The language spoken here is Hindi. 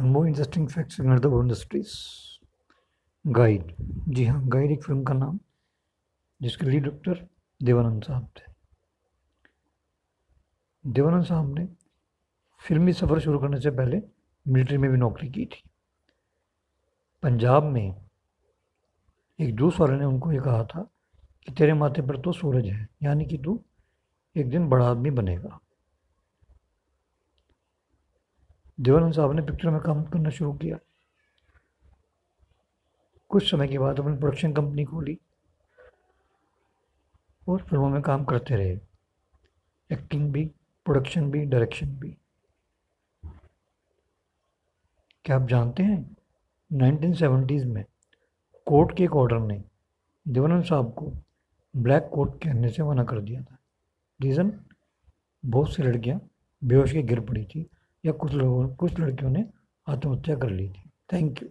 और more interesting facts in the industries guide जी हाँ गाइड एक फ़िल्म का नाम, जिसके लीड एक्टर देवानंद साहब थे। देवानंद साहब ने फिल्मी सफ़र शुरू करने से पहले मिलिट्री में भी नौकरी की थी। पंजाब में एक जूस वाले ने उनको ये कहा था कि तेरे माथे पर तो सूरज है, यानी कि तू एक दिन बड़ा आदमी बनेगा। देवानंद साहब ने पिक्चर में काम करना शुरू किया। कुछ समय के बाद अपनी प्रोडक्शन कंपनी खोली और फ़िल्मों में काम करते रहे। एक्टिंग भी प्रोडक्शन भी डायरेक्शन भी। क्या आप जानते हैं 1970s में कोर्ट के एक ऑर्डर ने देवानंद साहब को ब्लैक कोट कहने से मना कर दिया था। रीज़न बहुत सी लड़कियाँ बेहोश के गिर पड़ी थी। या कुछ लोगों कुछ लड़कियों ने आत्महत्या कर ली थी। Thank you